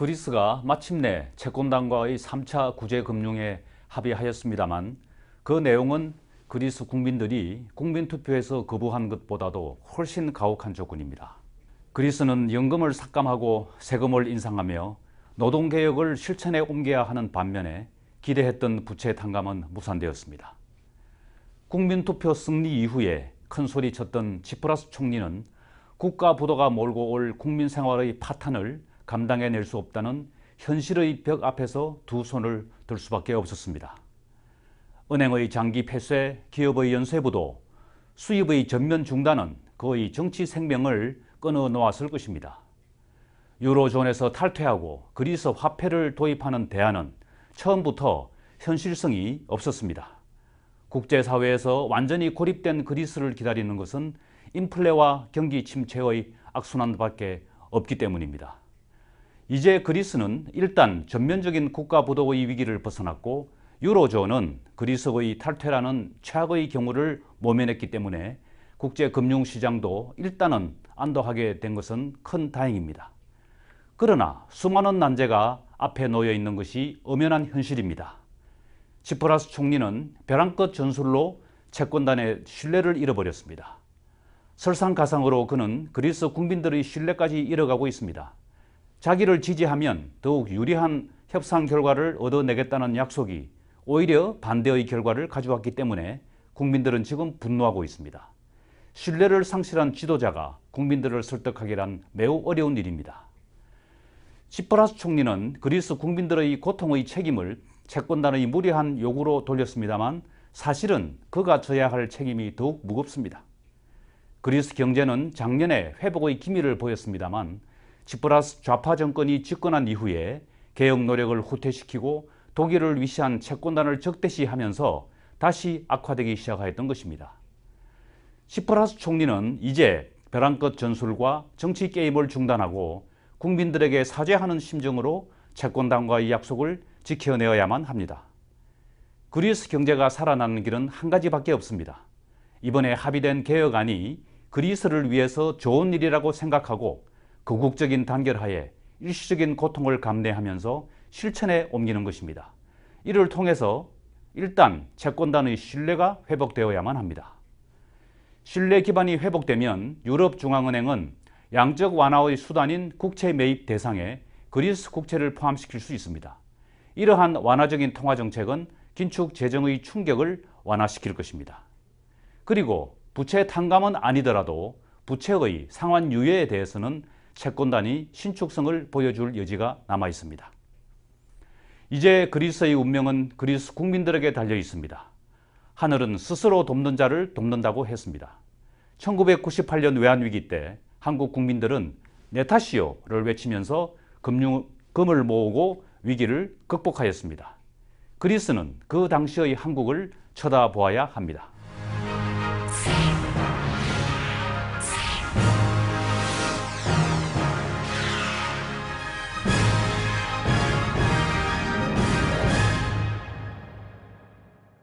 그리스가 마침내 채권단과의 3차 구제금융에 합의하였습니다만 그 내용은 그리스 국민들이 국민투표에서 거부한 것보다도 훨씬 가혹한 조건입니다. 그리스는 연금을 삭감하고 세금을 인상하며 노동개혁을 실천에 옮겨야 하는 반면에 기대했던 부채 탕감은 무산되었습니다. 국민투표 승리 이후에 큰 소리 쳤던 지프라스 총리는 국가 부도가 몰고 올 국민 생활의 파탄을 감당해낼 수 없다는 현실의 벽 앞에서 두 손을 들 수밖에 없었습니다. 은행의 장기 폐쇄, 기업의 연쇄부도, 수입의 전면 중단은 거의 정치 생명을 끊어 놓았을 것입니다. 유로존에서 탈퇴하고 그리스 화폐를 도입하는 대안은 처음부터 현실성이 없었습니다. 국제사회에서 완전히 고립된 그리스를 기다리는 것은 인플레와 경기 침체의 악순환밖에 없기 때문입니다. 이제 그리스는 일단 전면적인 국가 부도의 위기를 벗어났고 유로존은 그리스의 탈퇴라는 최악의 경우를 모면했기 때문에 국제 금융시장도 일단은 안도하게 된 것은 큰 다행입니다. 그러나 수많은 난제가 앞에 놓여 있는 것이 엄연한 현실입니다. 치프라스 총리는 벼랑끝 전술로 채권단의 신뢰를 잃어버렸습니다. 설상가상으로 그는 그리스 국민들의 신뢰까지 잃어가고 있습니다. 자기를 지지하면 더욱 유리한 협상 결과를 얻어내겠다는 약속이 오히려 반대의 결과를 가져왔기 때문에 국민들은 지금 분노하고 있습니다. 신뢰를 상실한 지도자가 국민들을 설득하기란 매우 어려운 일입니다. 시프라스 총리는 그리스 국민들의 고통의 책임을 채권단의 무리한 요구로 돌렸습니다만 사실은 그가 져야 할 책임이 더욱 무겁습니다. 그리스 경제는 작년에 회복의 기미를 보였습니다만 지프라스 좌파 정권이 집권한 이후에 개혁 노력을 후퇴시키고 독일을 위시한 채권단을 적대시하면서 다시 악화되기 시작하였던 것입니다. 시프라스 총리는 이제 벼랑끝 전술과 정치 게임을 중단하고 국민들에게 사죄하는 심정으로 채권단과의 약속을 지켜내어야만 합니다. 그리스 경제가 살아나는 길은 한 가지밖에 없습니다. 이번에 합의된 개혁안이 그리스를 위해서 좋은 일이라고 생각하고 거국적인 단결하에 일시적인 고통을 감내하면서 실천에 옮기는 것입니다. 이를 통해서 일단 채권단의 신뢰가 회복되어야만 합니다. 신뢰 기반이 회복되면 유럽중앙은행은 양적 완화의 수단인 국채 매입 대상에 그리스 국채를 포함시킬 수 있습니다. 이러한 완화적인 통화 정책은 긴축 재정의 충격을 완화시킬 것입니다. 그리고 부채 탕감은 아니더라도 부채의 상환 유예에 대해서는 채권단이 신축성을 보여줄 여지가 남아 있습니다. 이제 그리스의 운명은 그리스 국민들에게 달려 있습니다. 하늘은 스스로 돕는 자를 돕는다고 했습니다. 1998년 외환위기 때 한국 국민들은 내 탓이요를 외치면서 금융 금을 모으고 위기를 극복하였습니다. 그리스는 그 당시의 한국을 쳐다보아야 합니다.